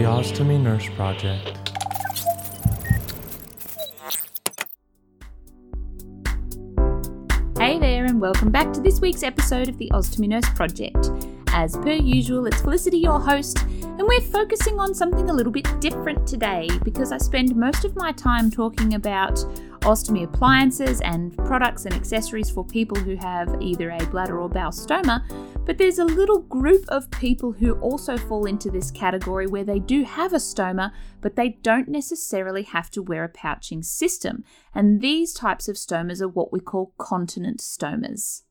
The Ostomy Nurse Project. Hey there, and welcome back to this week's episode of the Ostomy Nurse Project. As per usual, it's Felicity, your host, and we're focusing on something a little bit different today because I spend most of my time talking about ostomy appliances and products and accessories for people who have either a bladder or bowel stoma. But there's a little group of people who also fall into this category where they do have a stoma, but they don't necessarily have to wear a pouching system. And these types of stomas are what we call continent stomas.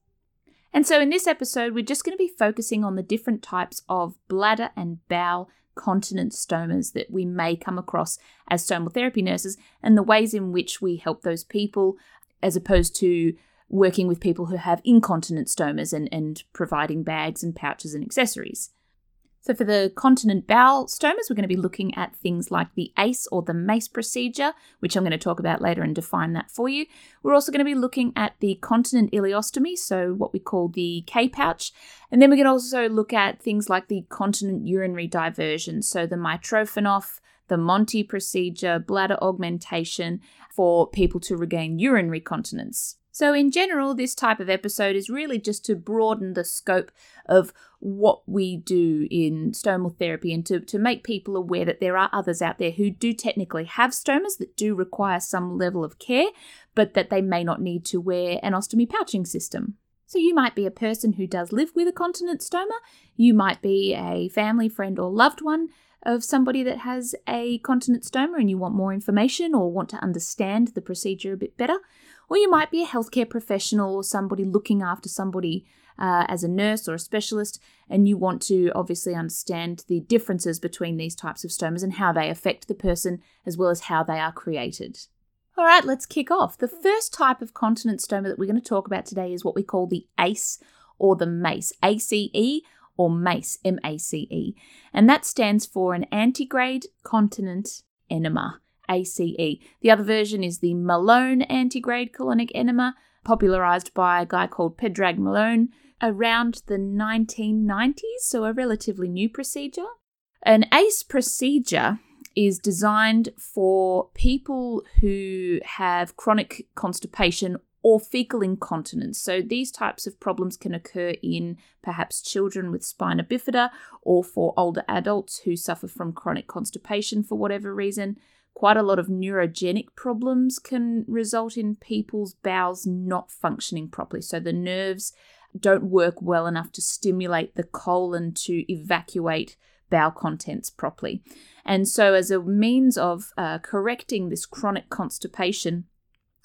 And so, in this episode, we're just going to be focusing on the different types of bladder and bowel continent stomas that we may come across as stomal therapy nurses and the ways in which we help those people as opposed to working with people who have incontinent stomas and, and providing bags and pouches and accessories. So, for the continent bowel stomas, we're going to be looking at things like the ACE or the MACE procedure, which I'm going to talk about later and define that for you. We're also going to be looking at the continent ileostomy, so what we call the K pouch. And then we can also look at things like the continent urinary diversion, so the Mitrofanoff, the Monti procedure, bladder augmentation for people to regain urinary continence. So, in general, this type of episode is really just to broaden the scope of what we do in stomal therapy and to, to make people aware that there are others out there who do technically have stomas that do require some level of care, but that they may not need to wear an ostomy pouching system. So, you might be a person who does live with a continent stoma, you might be a family, friend, or loved one of somebody that has a continent stoma and you want more information or want to understand the procedure a bit better. Or you might be a healthcare professional or somebody looking after somebody uh, as a nurse or a specialist, and you want to obviously understand the differences between these types of stomas and how they affect the person as well as how they are created. All right, let's kick off. The first type of continent stoma that we're going to talk about today is what we call the ACE or the MACE, ACE or MACE, M A C E, and that stands for an antegrade continent enema. ACE. The other version is the Malone antegrade colonic enema, popularized by a guy called Padraig Malone around the 1990s, so a relatively new procedure. An ACE procedure is designed for people who have chronic constipation or fecal incontinence. So these types of problems can occur in perhaps children with spina bifida or for older adults who suffer from chronic constipation for whatever reason quite a lot of neurogenic problems can result in people's bowels not functioning properly. So the nerves don't work well enough to stimulate the colon to evacuate bowel contents properly. And so, as a means of uh, correcting this chronic constipation,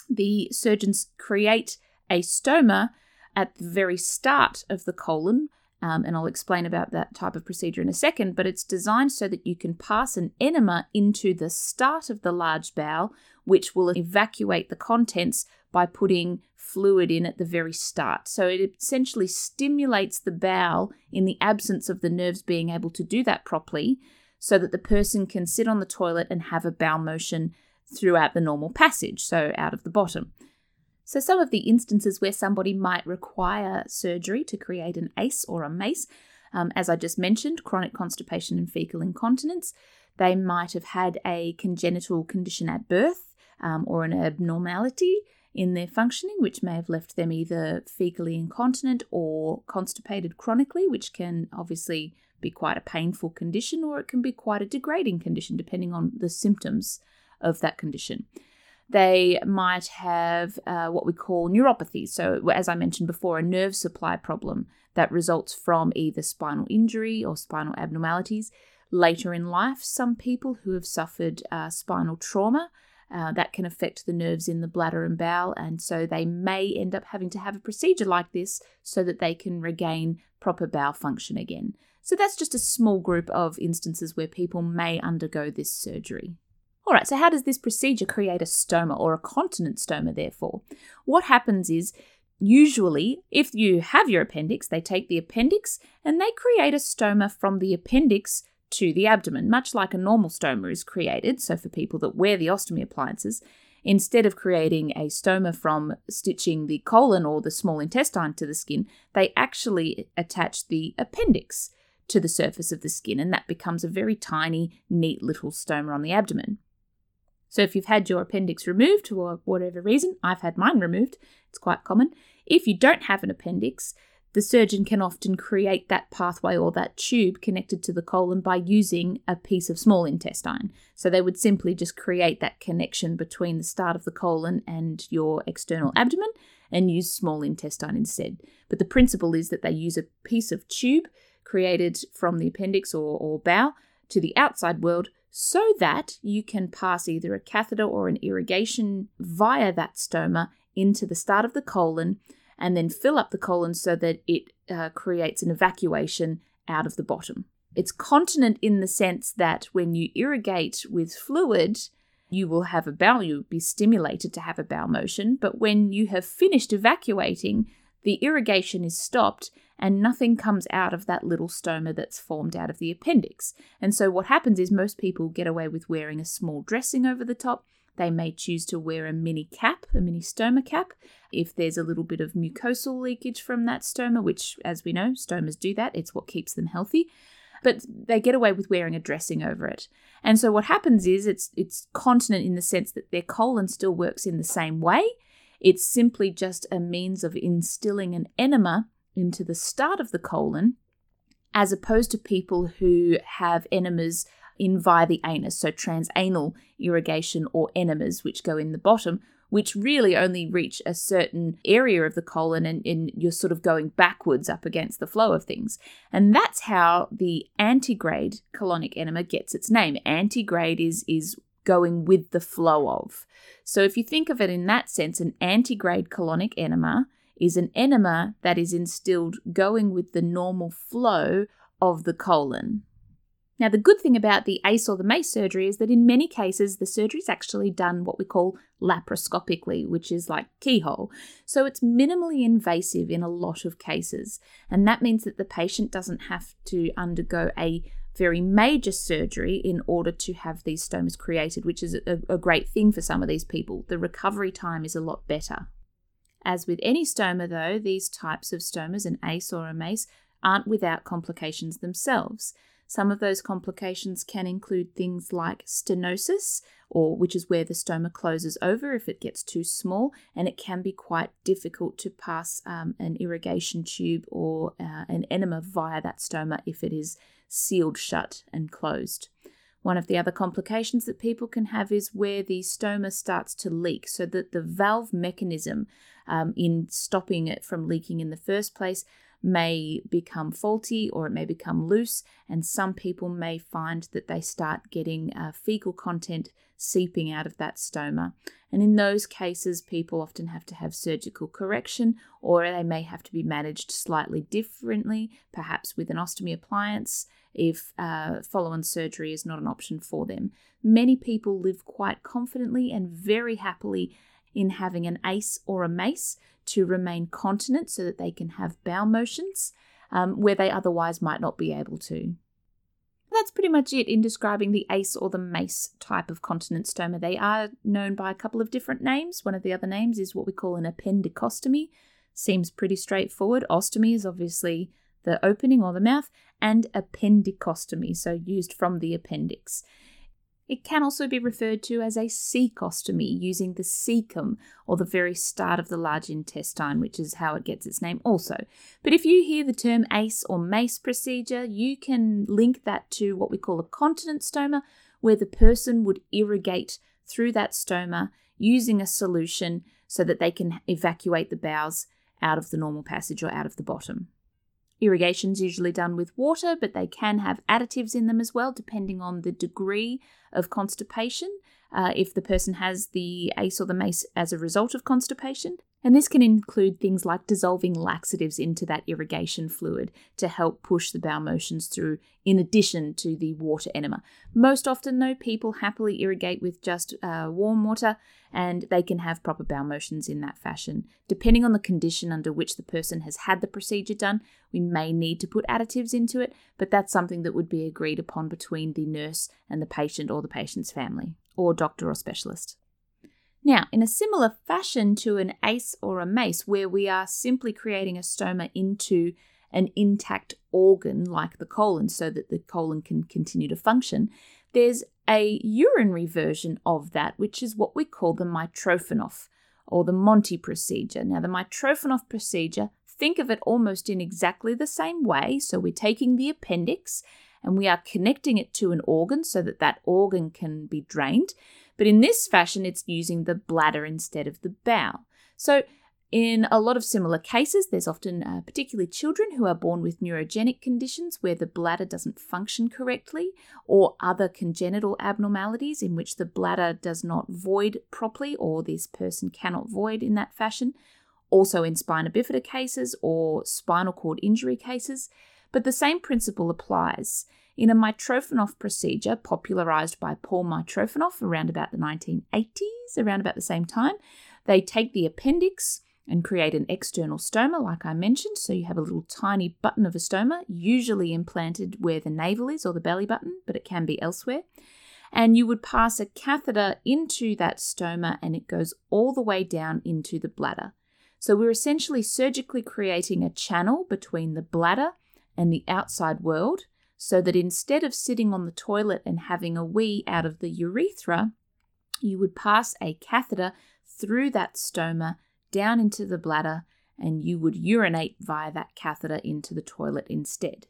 the surgeons create a stoma at the very start of the colon um, and I'll explain about that type of procedure in a second, but it's designed so that you can pass an enema into the start of the large bowel, which will evacuate the contents by putting fluid in at the very start. So it essentially stimulates the bowel in the absence of the nerves being able to do that properly, so that the person can sit on the toilet and have a bowel motion throughout the normal passage, so out of the bottom. So, some of the instances where somebody might require surgery to create an ACE or a MACE, um, as I just mentioned, chronic constipation and fecal incontinence, they might have had a congenital condition at birth um, or an abnormality in their functioning, which may have left them either fecally incontinent or constipated chronically, which can obviously be quite a painful condition or it can be quite a degrading condition depending on the symptoms of that condition they might have uh, what we call neuropathy. So, as I mentioned before, a nerve supply problem that results from either spinal injury or spinal abnormalities. Later in life, some people who have suffered uh, spinal trauma. Uh, that can affect the nerves in the bladder and bowel, and so they may end up having to have a procedure like this so that they can regain proper bowel function again. So, that's just a small group of instances where people may undergo this surgery. All right, so how does this procedure create a stoma or a continent stoma, therefore? What happens is usually, if you have your appendix, they take the appendix and they create a stoma from the appendix to the abdomen, much like a normal stoma is created. So, for people that wear the ostomy appliances, instead of creating a stoma from stitching the colon or the small intestine to the skin, they actually attach the appendix to the surface of the skin, and that becomes a very tiny, neat little stoma on the abdomen. So, if you've had your appendix removed for whatever reason, I've had mine removed, it's quite common. If you don't have an appendix, the surgeon can often create that pathway or that tube connected to the colon by using a piece of small intestine. So they would simply just create that connection between the start of the colon and your external abdomen and use small intestine instead. But the principle is that they use a piece of tube created from the appendix or, or bowel to the outside world so that you can pass either a catheter or an irrigation via that stoma into the start of the colon and then fill up the colon so that it uh, creates an evacuation out of the bottom. It's continent in the sense that when you irrigate with fluid, you will have a bowel, you'll be stimulated to have a bowel motion, but when you have finished evacuating, the irrigation is stopped and nothing comes out of that little stoma that's formed out of the appendix. And so, what happens is most people get away with wearing a small dressing over the top they may choose to wear a mini cap, a mini stoma cap, if there's a little bit of mucosal leakage from that stoma, which, as we know, stomas do that. It's what keeps them healthy. But they get away with wearing a dressing over it. And so what happens is it's it's continent in the sense that their colon still works in the same way. It's simply just a means of instilling an enema into the start of the colon, as opposed to people who have enemas in via the anus, so transanal irrigation or enemas, which go in the bottom, which really only reach a certain area of the colon and, and, you're sort of going backwards up against the flow of things. And that's how the antegrade colonic enema gets its name. Antegrade is is going with the flow of. So if you think of it in that sense, an antegrade colonic enema is an enema that is instilled going with the normal flow of the colon. Now, the good thing about the ACE or the MACE surgery is that in many cases, the surgery is actually done what we call laparoscopically, which is like keyhole. So it's minimally invasive in a lot of cases. And that means that the patient doesn't have to undergo a very major surgery in order to have these stomas created, which is a, a great thing for some of these people. The recovery time is a lot better. As with any stoma, though, these types of stomas, an ACE or a MACE, aren't without complications themselves. Some of those complications can include things like stenosis, or which is where the stoma closes over if it gets too small, and it can be quite difficult to pass um, an irrigation tube or uh, an enema via that stoma if it is sealed shut and closed. One of the other complications that people can have is where the stoma starts to leak, so that the valve mechanism um, in stopping it from leaking in the first place may become faulty or it may become loose, and some people may find that they start getting uh, fecal content seeping out of that stoma. And in those cases, people often have to have surgical correction or they may have to be managed slightly differently, perhaps with an ostomy appliance if uh, follow on surgery is not an option for them. Many people live quite confidently and very happily in having an ACE or a MACE to remain continent so that they can have bowel motions um, where they otherwise might not be able to. That's pretty much it in describing the ACE or the MACE type of continent stoma. They are known by a couple of different names. One of the other names is what we call an appendicostomy. Seems pretty straightforward. Ostomy is obviously the opening or the mouth, and appendicostomy, so used from the appendix. It can also be referred to as a cecostomy, using the cecum or the very start of the large intestine, which is how it gets its name also. But if you hear the term ACE or MACE procedure, you can link that to what we call a continent stoma, where the person would irrigate through that stoma using a solution so that they can evacuate the bowels out of the normal passage or out of the bottom. Irrigation is usually done with water, but they can have additives in them as well, depending on the degree of constipation. Uh, if the person has the ACE or the MACE as a result of constipation. And this can include things like dissolving laxatives into that irrigation fluid to help push the bowel motions through, in addition to the water enema. Most often, though, people happily irrigate with just uh, warm water and they can have proper bowel motions in that fashion. Depending on the condition under which the person has had the procedure done, we may need to put additives into it, but that's something that would be agreed upon between the nurse and the patient or the patient's family, or doctor or specialist. Now, in a similar fashion to an ACE or a MACE, where we are simply creating a stoma into an intact organ like the colon so that the colon can continue to function, there's a urinary version of that, which is what we call the Mitrofanoff or the Monti procedure. Now, the Mitrofanoff procedure, think of it almost in exactly the same way. So, we're taking the appendix and we are connecting it to an organ so that that organ can be drained. But in this fashion, it's using the bladder instead of the bowel. So, in a lot of similar cases, there's often uh, particularly children who are born with neurogenic conditions where the bladder doesn't function correctly, or other congenital abnormalities in which the bladder does not void properly, or this person cannot void in that fashion. Also, in spina bifida cases or spinal cord injury cases. But the same principle applies. In a Mitrofanoff procedure popularized by Paul Mitrofanoff around about the 1980s, around about the same time, they take the appendix and create an external stoma, like I mentioned. So you have a little tiny button of a stoma, usually implanted where the navel is or the belly button, but it can be elsewhere. And you would pass a catheter into that stoma and it goes all the way down into the bladder. So we're essentially surgically creating a channel between the bladder and the outside world so that instead of sitting on the toilet and having a wee out of the urethra, you would pass a catheter through that stoma down into the bladder and you would urinate via that catheter into the toilet instead.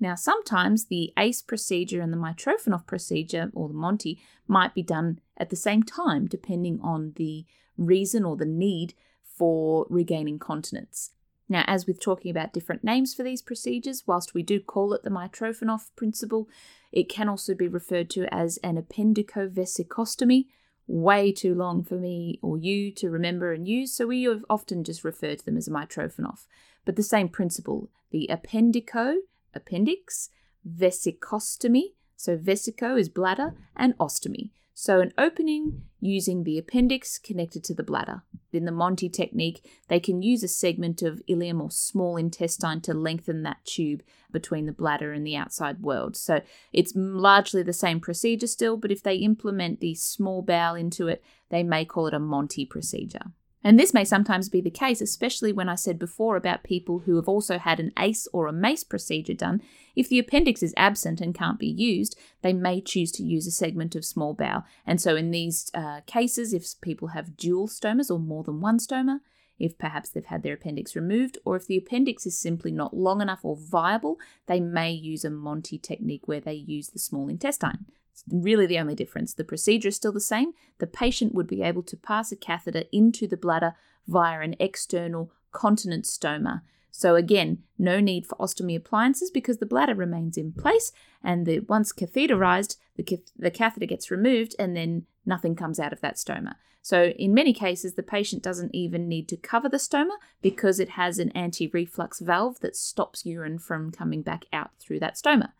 Now, sometimes the ACE procedure and the Mitrofanoff procedure, or the Monti might be done at the same time, depending on the reason or the need for regaining continence. Now, as with talking about different names for these procedures, whilst we do call it the Mitrofanoff principle, it can also be referred to as an appendicovesicostomy way too long for me or you to remember and use, so we often just refer to them as a Mitrofanoff. But the same principle, the appendico, appendix, vesicostomy, so vesico is bladder, and ostomy. So, an opening using the appendix connected to the bladder. In the Monti technique, they can use a segment of ileum or small intestine to lengthen that tube between the bladder and the outside world. So, it's largely the same procedure still, but if they implement the small bowel into it, they may call it a Monti procedure. And this may sometimes be the case, especially when I said before about people who have also had an ACE or a MACE procedure done. If the appendix is absent and can't be used, they may choose to use a segment of small bowel. And so, in these uh, cases, if people have dual stomas or more than one stoma, if perhaps they've had their appendix removed, or if the appendix is simply not long enough or viable, they may use a Monti technique where they use the small intestine. It's really the only difference. The procedure is still the same. The patient would be able to pass a catheter into the bladder via an external continent stoma. So again, no need for ostomy appliances because the bladder remains in place, and the, once catheterized, the, the catheter gets removed, and then nothing comes out of that stoma. So in many cases, the patient doesn't even need to cover the stoma because it has an anti-reflux valve that stops urine from coming back out through that stoma.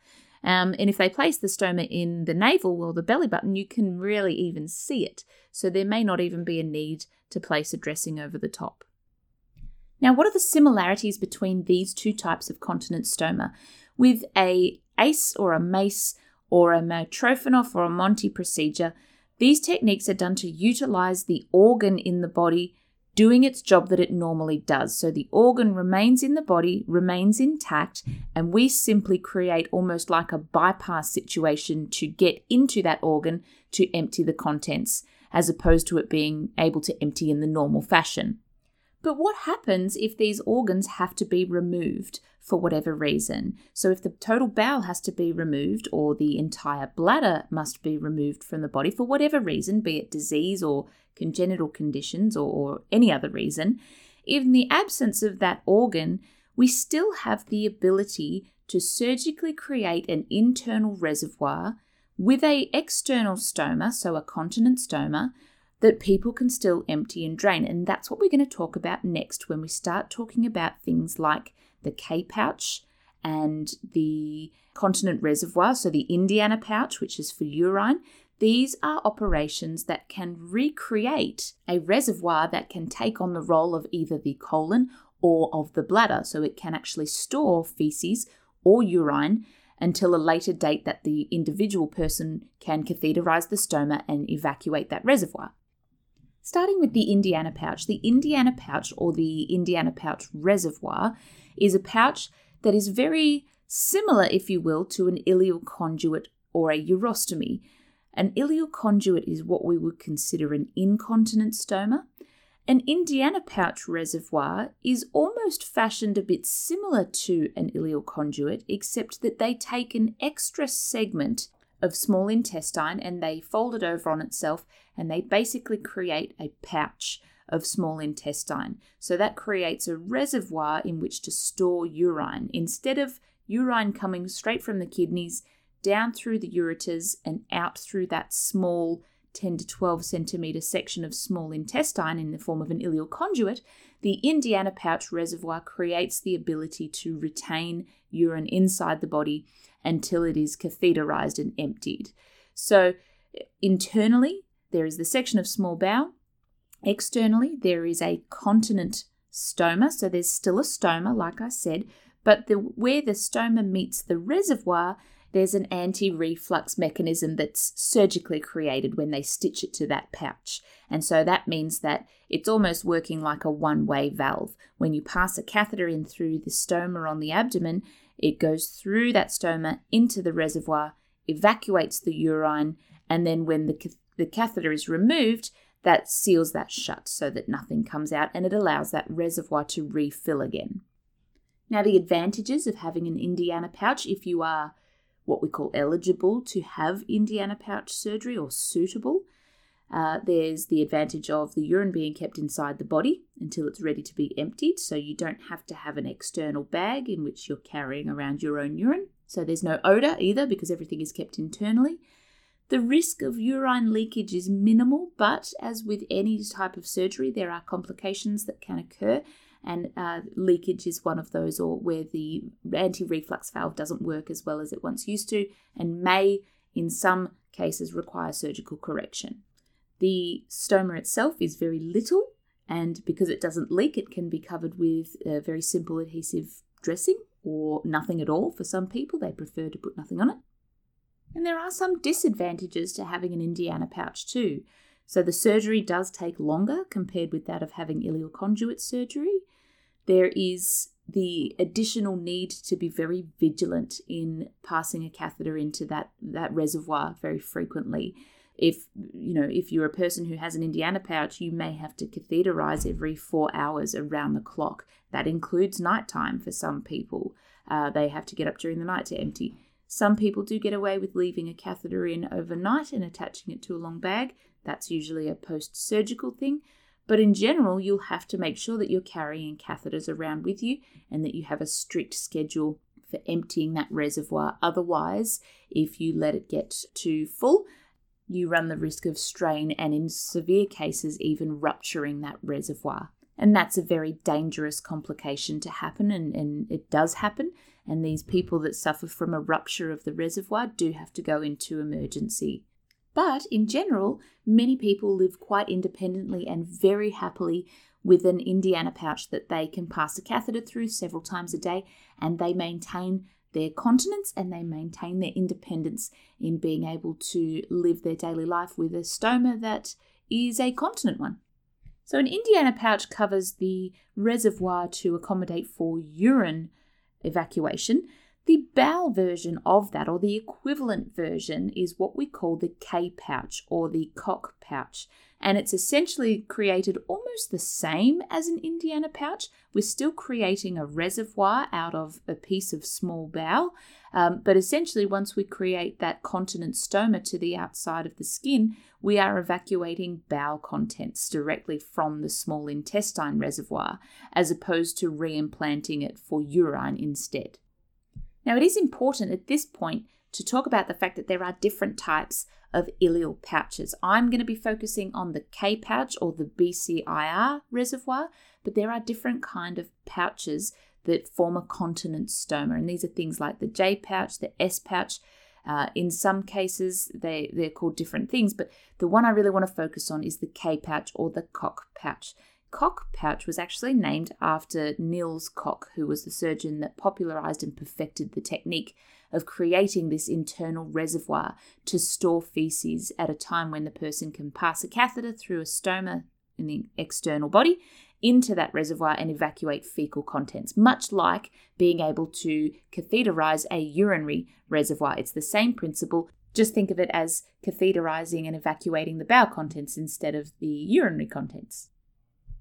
Um, and if they place the stoma in the navel or the belly button, you can really even see it. So there may not even be a need to place a dressing over the top. Now, what are the similarities between these two types of continent stoma? With a ACE or a MACE or a Mitrofanoff or a Monti procedure, these techniques are done to utilize the organ in the body doing its job that it normally does. So the organ remains in the body, remains intact, and we simply create almost like a bypass situation to get into that organ to empty the contents, as opposed to it being able to empty in the normal fashion. But what happens if these organs have to be removed for whatever reason? So, if the total bowel has to be removed, or the entire bladder must be removed from the body for whatever reason, be it disease or congenital conditions or, or any other reason, in the absence of that organ, we still have the ability to surgically create an internal reservoir with a external stoma, so a continent stoma, that people can still empty and drain. And that's what we're going to talk about next when we start talking about things like the K pouch and the continent reservoir, so the Indiana pouch, which is for urine. These are operations that can recreate a reservoir that can take on the role of either the colon or of the bladder. So it can actually store feces or urine until a later date that the individual person can catheterize the stoma and evacuate that reservoir. Starting with the Indiana pouch, the Indiana pouch or the Indiana pouch reservoir is a pouch that is very similar, if you will, to an ileal conduit or a urostomy. An ileal conduit is what we would consider an incontinent stoma. An Indiana pouch reservoir is almost fashioned a bit similar to an ileal conduit, except that they take an extra segment of small intestine and they fold it over on itself and they basically create a pouch of small intestine. So that creates a reservoir in which to store urine. Instead of urine coming straight from the kidneys down through the ureters and out through that small 10 to 12 centimeter section of small intestine in the form of an ileal conduit, the Indiana pouch reservoir creates the ability to retain urine inside the body until it is catheterized and emptied. So, internally, there is the section of small bowel. Externally, there is a continent stoma. So, there's still a stoma, like I said, but the, where the stoma meets the reservoir, there's an anti reflux mechanism that's surgically created when they stitch it to that pouch. And so that means that it's almost working like a one way valve. When you pass a catheter in through the stoma on the abdomen, it goes through that stoma into the reservoir, evacuates the urine, and then when the, the catheter is removed, that seals that shut so that nothing comes out and it allows that reservoir to refill again. Now, the advantages of having an Indiana pouch, if you are what we call eligible to have Indiana pouch surgery or suitable, uh, there's the advantage of the urine being kept inside the body until it's ready to be emptied, so you don't have to have an external bag in which you're carrying around your own urine. So there's no odour either because everything is kept internally. The risk of urine leakage is minimal, but as with any type of surgery, there are complications that can occur, and uh, leakage is one of those, or where the anti reflux valve doesn't work as well as it once used to, and may, in some cases, require surgical correction. The stoma itself is very little, and because it doesn't leak, it can be covered with a very simple adhesive dressing or nothing at all for some people. They prefer to put nothing on it. And there are some disadvantages to having an Indiana pouch too. So the surgery does take longer compared with that of having ileal conduit surgery. There is the additional need to be very vigilant in passing a catheter into that, that reservoir very frequently. If you know, if you're a person who has an Indiana pouch, you may have to catheterize every four hours around the clock. That includes nighttime for some people. Uh, they have to get up during the night to empty. Some people do get away with leaving a catheter in overnight and attaching it to a long bag. That's usually a post surgical thing. But in general, you'll have to make sure that you're carrying catheters around with you and that you have a strict schedule for emptying that reservoir. Otherwise, if you let it get too full, you run the risk of strain and, in severe cases, even rupturing that reservoir. And that's a very dangerous complication to happen, and, and it does happen. And these people that suffer from a rupture of the reservoir do have to go into emergency but in general, many people live quite independently and very happily with an Indiana pouch that they can pass a catheter through several times a day and they maintain their continence and they maintain their independence in being able to live their daily life with a stoma that is a continent one. So, an Indiana pouch covers the reservoir to accommodate for urine evacuation, the bowel version of that, or the equivalent version, is what we call the K pouch or the Kock pouch. And it's essentially created almost the same as an Indiana pouch. We're still creating a reservoir out of a piece of small bowel. Um, but essentially, once we create that continent stoma to the outside of the skin, we are evacuating bowel contents directly from the small intestine reservoir, as opposed to reimplanting it for urine instead. Now, it is important at this point to talk about the fact that there are different types of ileal pouches. I'm going to be focusing on the K pouch or the BCIR reservoir, but there are different kind of pouches that form a continent stoma, and these are things like the J pouch, the S pouch. Uh, in some cases, they, they're called different things, but the one I really want to focus on is the K pouch or the Kock pouch. Kock pouch was actually named after Nils Kock, who was the surgeon that popularized and perfected the technique of creating this internal reservoir to store feces at a time when the person can pass a catheter through a stoma in the external body, into that reservoir and evacuate fecal contents, much like being able to catheterize a urinary reservoir. It's the same principle. Just think of it as catheterizing and evacuating the bowel contents instead of the urinary contents.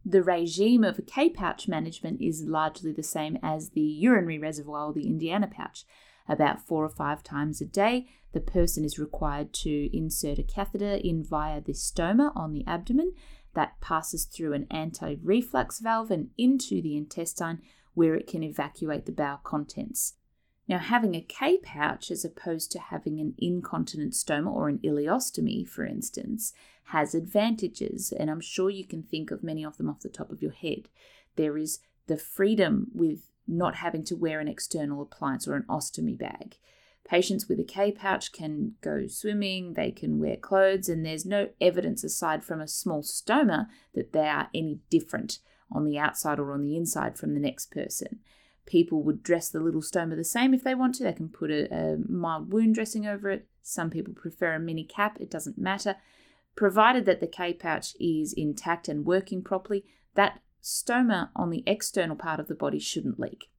The regime of a K pouch management is largely the same as the urinary reservoir or the Indiana pouch. About four or five times a day, the person is required to insert a catheter in via the stoma on the abdomen that passes through an anti reflux valve and into the intestine where it can evacuate the bowel contents. Now, having a K pouch as opposed to having an incontinent stoma or an ileostomy, for instance, has advantages, and I'm sure you can think of many of them off the top of your head. There is the freedom with not having to wear an external appliance or an ostomy bag. Patients with a K pouch can go swimming, they can wear clothes, and there's no evidence aside from a small stoma that they are any different on the outside or on the inside from the next person. People would dress the little stoma the same if they want to. They can put a, a mild wound dressing over it. Some people prefer a mini cap, it doesn't matter. Provided that the K pouch is intact and working properly, that stoma on the external part of the body shouldn't leak.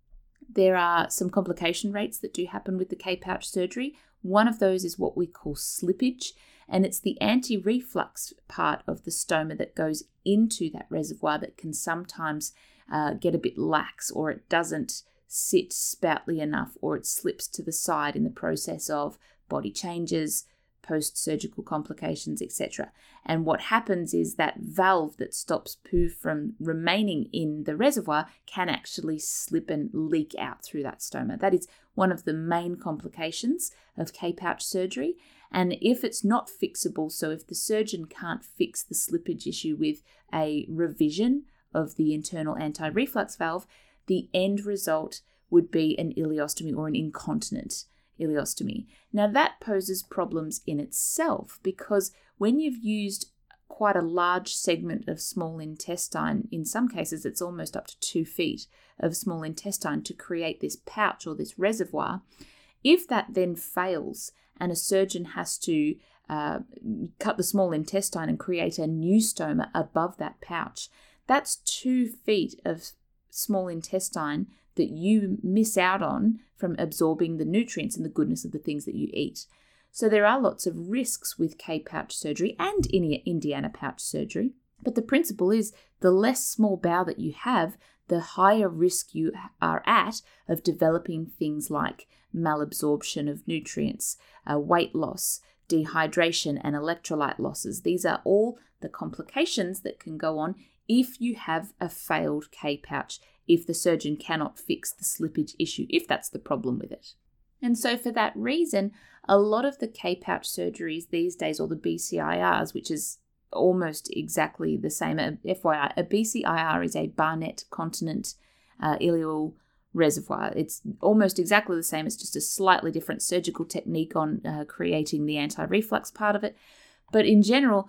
There are some complication rates that do happen with the K pouch surgery. One of those is what we call slippage, and it's the anti reflux part of the stoma that goes into that reservoir that can sometimes uh, get a bit lax or it doesn't sit spoutly enough or it slips to the side in the process of body changes, post surgical complications, etc. And what happens is that valve that stops poo from remaining in the reservoir can actually slip and leak out through that stoma. That is one of the main complications of K pouch surgery. And if it's not fixable, so if the surgeon can't fix the slippage issue with a revision of the internal anti reflux valve, the end result would be an ileostomy or an incontinent ileostomy. Now, that poses problems in itself because when you've used quite a large segment of small intestine, in some cases it's almost up to two feet of small intestine to create this pouch or this reservoir, if that then fails and a surgeon has to uh, cut the small intestine and create a new stoma above that pouch, that's two feet of small intestine that you miss out on from absorbing the nutrients and the goodness of the things that you eat. So there are lots of risks with K pouch surgery and Indiana pouch surgery. But the principle is the less small bowel that you have, the higher risk you are at of developing things like malabsorption of nutrients, uh, weight loss, dehydration, and electrolyte losses. These are all the complications that can go on if you have a failed K pouch, if the surgeon cannot fix the slippage issue, if that's the problem with it. And so, for that reason, a lot of the K pouch surgeries these days, or the BCIRs, which is almost exactly the same, a, FYI, a BCIR is a Barnett continent uh, ileal reservoir. It's almost exactly the same, it's just a slightly different surgical technique on uh, creating the anti reflux part of it. But in general,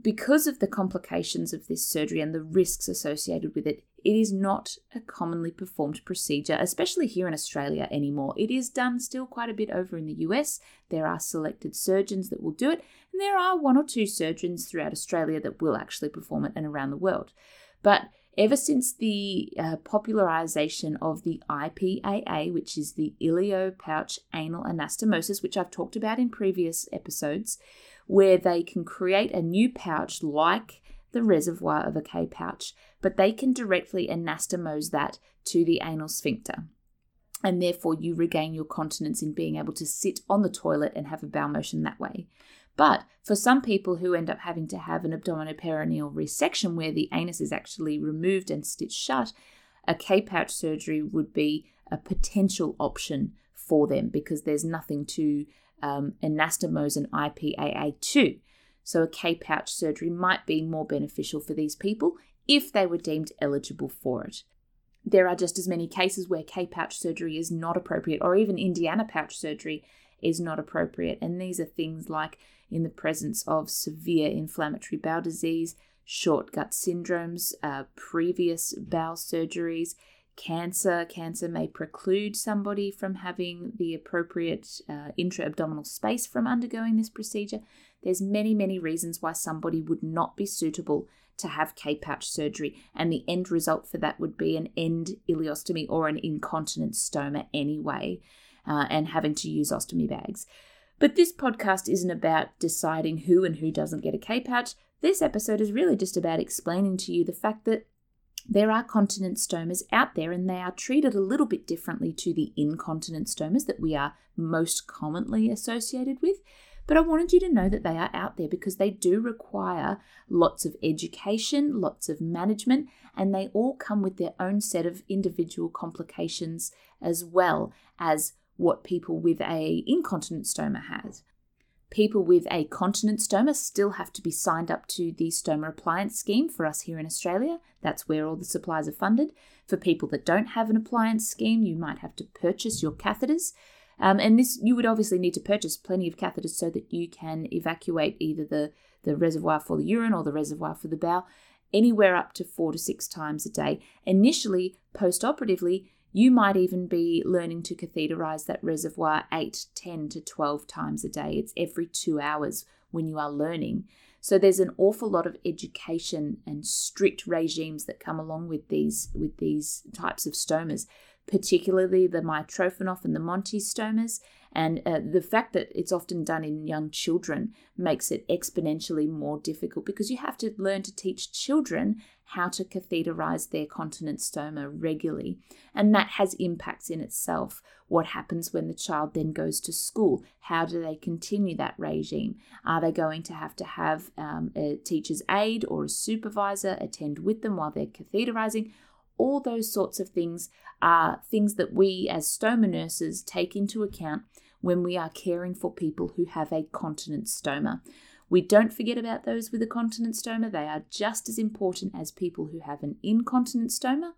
because of the complications of this surgery and the risks associated with it, it is not a commonly performed procedure, especially here in Australia anymore. It is done still quite a bit over in the US. There are selected surgeons that will do it, and there are one or two surgeons throughout Australia that will actually perform it and around the world. But ever since the uh, popularization of the IPAA, which is the ileal pouch anal anastomosis, which I've talked about in previous episodes, where they can create a new pouch like the reservoir of a K pouch, but they can directly anastomose that to the anal sphincter. And therefore, you regain your continence in being able to sit on the toilet and have a bowel motion that way. But for some people who end up having to have an abdominoperineal resection where the anus is actually removed and stitched shut, a K pouch surgery would be a potential option for them because there's nothing to um, anastomose an IPAA to. So a K pouch surgery might be more beneficial for these people if they were deemed eligible for it. There are just as many cases where K pouch surgery is not appropriate, or even Indiana pouch surgery is not appropriate. And these are things like in the presence of severe inflammatory bowel disease, short gut syndromes, uh, previous bowel surgeries, cancer. Cancer may preclude somebody from having the appropriate uh, intra-abdominal space from undergoing this procedure. There's many, many reasons why somebody would not be suitable to have K pouch surgery, and the end result for that would be an end ileostomy or an incontinence stoma anyway, uh, and having to use ostomy bags. But this podcast isn't about deciding who and who doesn't get a K pouch. This episode is really just about explaining to you the fact that there are continence stomas out there and they are treated a little bit differently to the incontinent stomas that we are most commonly associated with. But I wanted you to know that they are out there because they do require lots of education, lots of management, and they all come with their own set of individual complications as well as what people with a incontinent stoma has. People with a continent stoma still have to be signed up to the stoma appliance scheme for us here in Australia. That's where all the supplies are funded. For people that don't have an appliance scheme, you might have to purchase your catheters. Um, and this you would obviously need to purchase plenty of catheters so that you can evacuate either the, the reservoir for the urine or the reservoir for the bowel anywhere up to four to six times a day. Initially, post operatively, you might even be learning to catheterize that reservoir 8, 10 to 12 times a day. It's every two hours when you are learning. So there's an awful lot of education and strict regimes that come along with these with these types of stomas particularly the Mitrofanoff and the Monti stomas. And uh, the fact that it's often done in young children makes it exponentially more difficult because you have to learn to teach children how to catheterize their continent stoma regularly. And that has impacts in itself. What happens when the child then goes to school? How do they continue that regime? Are they going to have to have um, a teacher's aide or a supervisor attend with them while they're catheterizing? All those sorts of things are things that we as stoma nurses take into account when we are caring for people who have a continent stoma. We don't forget about those with a continent stoma. They are just as important as people who have an incontinent stoma.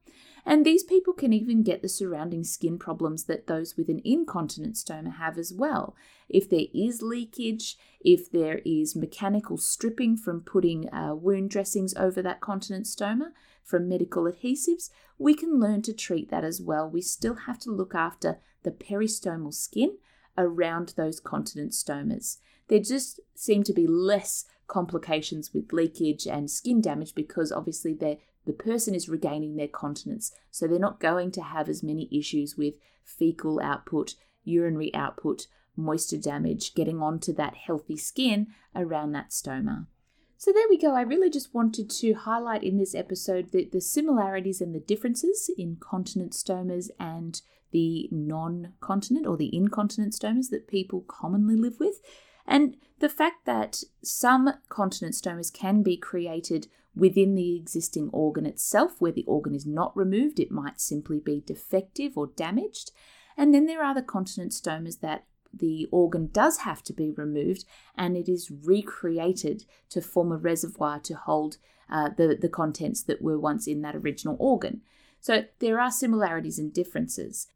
And these people can even get the surrounding skin problems that those with an incontinent stoma have as well. If there is leakage, if there is mechanical stripping from putting uh, wound dressings over that continent stoma, from medical adhesives, we can learn to treat that as well. We still have to look after the peristomal skin around those continent stomas. There just seem to be less complications with leakage and skin damage because obviously the person is regaining their continence. So they're not going to have as many issues with fecal output, urinary output, moisture damage, getting onto that healthy skin around that stoma. So there we go. I really just wanted to highlight in this episode the, the similarities and the differences in continent stomas and the non continent or the incontinent stomas that people commonly live with. And the fact that some continent stomas can be created within the existing organ itself, where the organ is not removed, it might simply be defective or damaged. And then there are the continent stomas that the organ does have to be removed and it is recreated to form a reservoir to hold uh, the, the contents that were once in that original organ. So there are similarities and differences.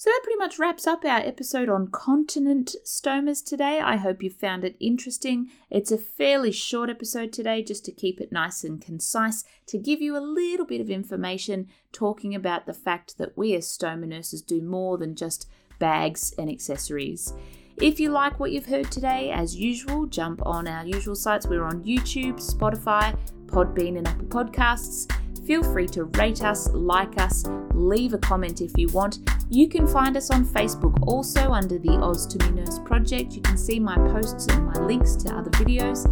So that pretty much wraps up our episode on continent stomas today. I hope you found it interesting. It's a fairly short episode today, just to keep it nice and concise, to give you a little bit of information talking about the fact that we as stoma nurses do more than just bags, and accessories. If you like what you've heard today, as usual, jump on our usual sites. We're on YouTube, Spotify, Podbean, and Apple Podcasts. Feel free to rate us, like us, leave a comment if you want. You can find us on Facebook also under the Ostomy Nurse Project. You can see my posts and my links to other videos.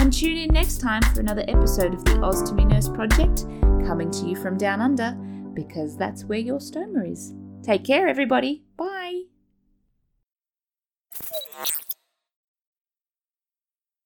And tune in next time for another episode of the Ostomy Nurse Project, coming to you from down under, because that's where your stoma is. Take care, everybody. Bye.